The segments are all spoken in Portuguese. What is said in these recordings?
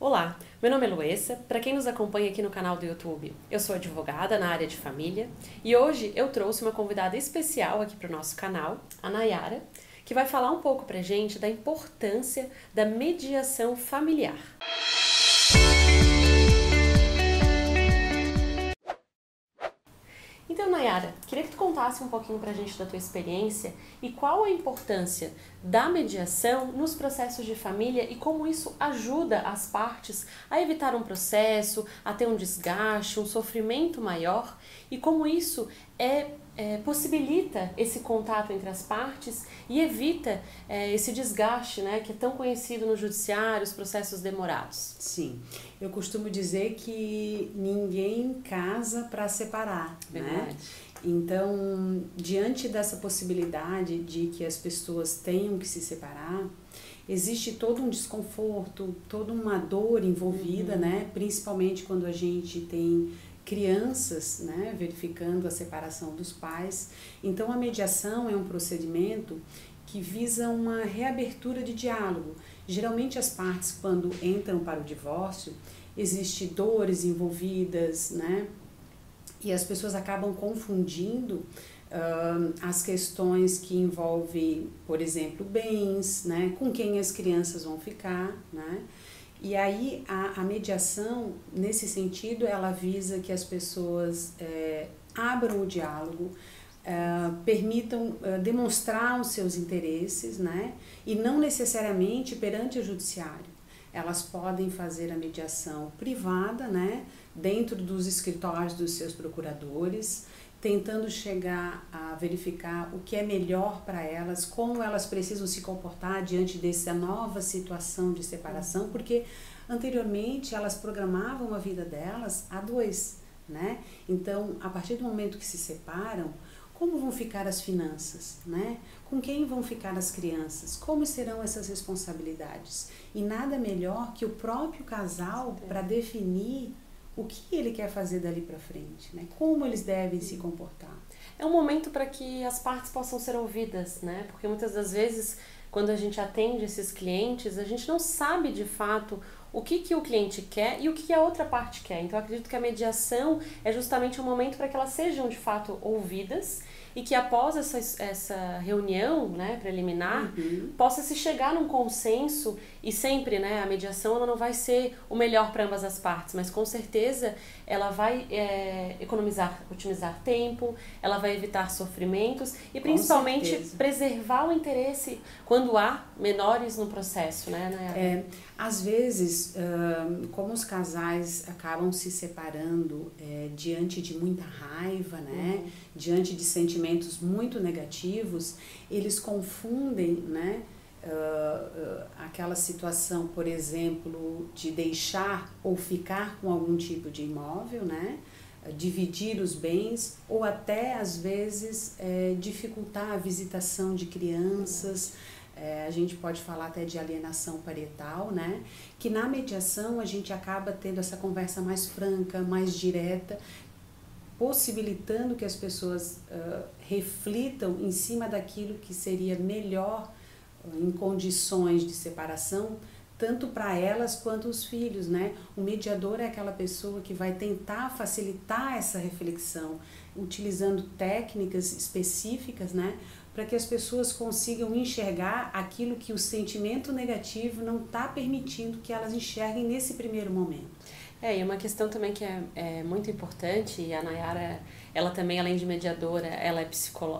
Olá, meu nome é Luessa. Para quem nos acompanha aqui no canal do YouTube, eu sou advogada na área de família e hoje eu trouxe uma convidada especial aqui para o nosso canal, a Nayara, que vai falar um pouco para gente da importância da mediação familiar. Então, Nayara, queria que tu contasse um pouquinho pra gente da tua experiência e qual a importância da mediação nos processos de família e como isso ajuda as partes a evitar um processo, a ter um desgaste, um sofrimento maior e como isso é, é possibilita esse contato entre as partes e evita é, esse desgaste, né, que é tão conhecido no judiciário, os processos demorados. Sim, eu costumo dizer que ninguém casa para separar, né? Verdade. né? Então, diante dessa possibilidade de que as pessoas tenham que se separar, existe todo um desconforto, toda uma dor envolvida, uhum. né? Principalmente quando a gente tem crianças, né, verificando a separação dos pais. Então, a mediação é um procedimento que visa uma reabertura de diálogo. Geralmente, as partes, quando entram para o divórcio, existe dores envolvidas, né? E as pessoas acabam confundindo uh, as questões que envolvem, por exemplo, bens, né? Com quem as crianças vão ficar, né? E aí a, a mediação, nesse sentido, ela visa que as pessoas é, abram o diálogo, é, permitam é, demonstrar os seus interesses, né? E não necessariamente perante o judiciário. Elas podem fazer a mediação privada, né? Dentro dos escritórios dos seus procuradores, tentando chegar a verificar o que é melhor para elas, como elas precisam se comportar diante dessa nova situação de separação, porque anteriormente elas programavam a vida delas a dois, né? Então, a partir do momento que se separam, como vão ficar as finanças, né? Com quem vão ficar as crianças? Como serão essas responsabilidades? E nada melhor que o próprio casal para definir o que ele quer fazer dali para frente, né? Como eles devem se comportar. É um momento para que as partes possam ser ouvidas, né? Porque muitas das vezes, quando a gente atende esses clientes, a gente não sabe de fato o que, que o cliente quer e o que a outra parte quer. Então, acredito que a mediação é justamente um momento para que elas sejam de fato ouvidas e que após essa, essa reunião né, preliminar uhum. possa se chegar num consenso e sempre né, a mediação ela não vai ser o melhor para ambas as partes, mas com certeza ela vai é, economizar, otimizar tempo, ela vai evitar sofrimentos e principalmente preservar o interesse quando há menores no processo, né? né? É, às vezes, uh, como os casais acabam se separando é, diante de muita raiva, né? Uhum. Diante de sentimentos muito negativos, eles confundem, né? Uh, uh, aquela situação, por exemplo, de deixar ou ficar com algum tipo de imóvel, né? dividir os bens ou até às vezes é, dificultar a visitação de crianças. É, a gente pode falar até de alienação parental, né? Que na mediação a gente acaba tendo essa conversa mais franca, mais direta, possibilitando que as pessoas uh, reflitam em cima daquilo que seria melhor uh, em condições de separação, tanto para elas quanto os filhos, né? O mediador é aquela pessoa que vai tentar facilitar essa reflexão, utilizando técnicas específicas, né? para que as pessoas consigam enxergar aquilo que o sentimento negativo não está permitindo que elas enxerguem nesse primeiro momento. É, e uma questão também que é, é muito importante, e a Nayara, ela também, além de mediadora, ela é,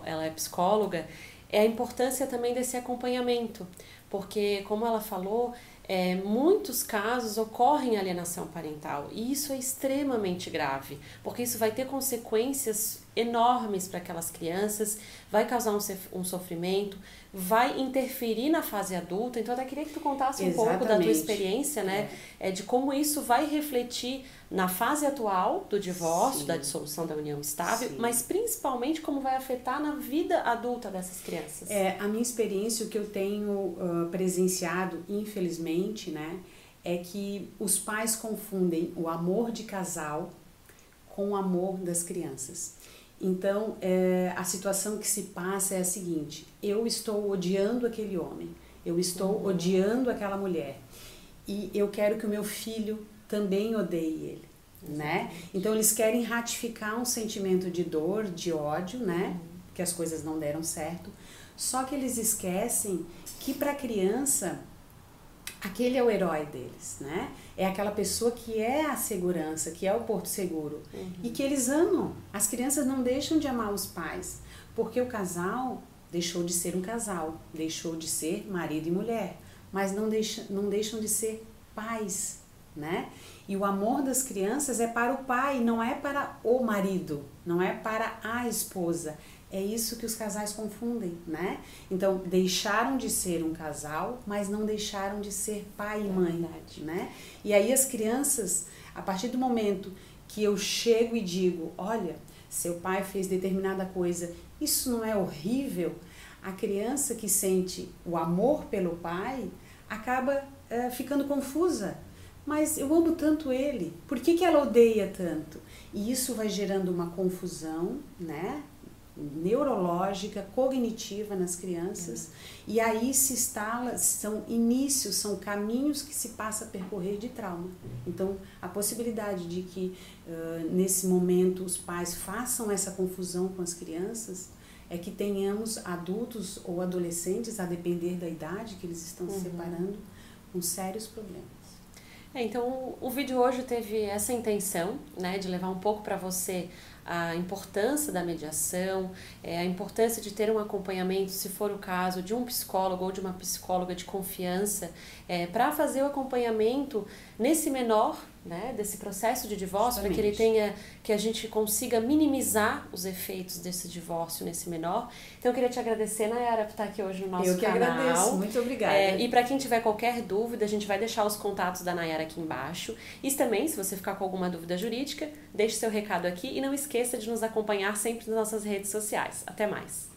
ela é psicóloga, é a importância também desse acompanhamento, porque, como ela falou, é, muitos casos ocorrem alienação parental e isso é extremamente grave, porque isso vai ter consequências enormes para aquelas crianças, vai causar um, um, sofrimento, vai interferir na fase adulta. Então, eu até queria que tu contasse um Exatamente. pouco da tua experiência, né? É. é. de como isso vai refletir na fase atual do divórcio, Sim. da dissolução da união estável, Sim. mas principalmente como vai afetar na vida adulta dessas crianças. É, a minha experiência, o que eu tenho uh, presenciado, infelizmente, né? É que os pais confundem o amor de casal com o amor das crianças. Então, é, a situação que se passa é a seguinte: eu estou odiando aquele homem, eu estou uhum. odiando aquela mulher. e eu quero que o meu filho também odeie ele, né? Então eles querem ratificar um sentimento de dor, de ódio, né? Uhum. Que as coisas não deram certo. Só que eles esquecem que para a criança aquele é o herói deles, né? É aquela pessoa que é a segurança, que é o porto seguro uhum. e que eles amam. As crianças não deixam de amar os pais, porque o casal deixou de ser um casal, deixou de ser marido e mulher, mas não, deixa, não deixam de ser pais, né? E o amor das crianças é para o pai, não é para o marido, não é para a esposa. É isso que os casais confundem, né? Então, deixaram de ser um casal, mas não deixaram de ser pai e mãe, né? E aí as crianças, a partir do momento que eu chego e digo, olha, seu pai fez determinada coisa, isso não é horrível? A criança que sente o amor pelo pai acaba uh, ficando confusa. Mas eu amo tanto ele, por que, que ela odeia tanto? E isso vai gerando uma confusão, né? Neurológica, cognitiva nas crianças, uhum. e aí se instala, são inícios, são caminhos que se passa a percorrer de trauma. Então, a possibilidade de que uh, nesse momento os pais façam essa confusão com as crianças é que tenhamos adultos ou adolescentes, a depender da idade que eles estão uhum. se separando, com sérios problemas. É, então, o vídeo hoje teve essa intenção, né, de levar um pouco para você a importância da mediação, é, a importância de ter um acompanhamento, se for o caso, de um psicólogo ou de uma psicóloga de confiança, é, para fazer o acompanhamento nesse menor, né, desse processo de divórcio, para que ele tenha, que a gente consiga minimizar os efeitos desse divórcio nesse menor. Então eu queria te agradecer, Nayara, por estar aqui hoje no nosso eu canal. Eu que agradeço, muito obrigada. É, e para quem tiver qualquer dúvida, a gente vai deixar os contatos da Nayara aqui embaixo. E também, se você ficar com alguma dúvida jurídica, deixe seu recado aqui e não esqueça de nos acompanhar sempre nas nossas redes sociais. Até mais!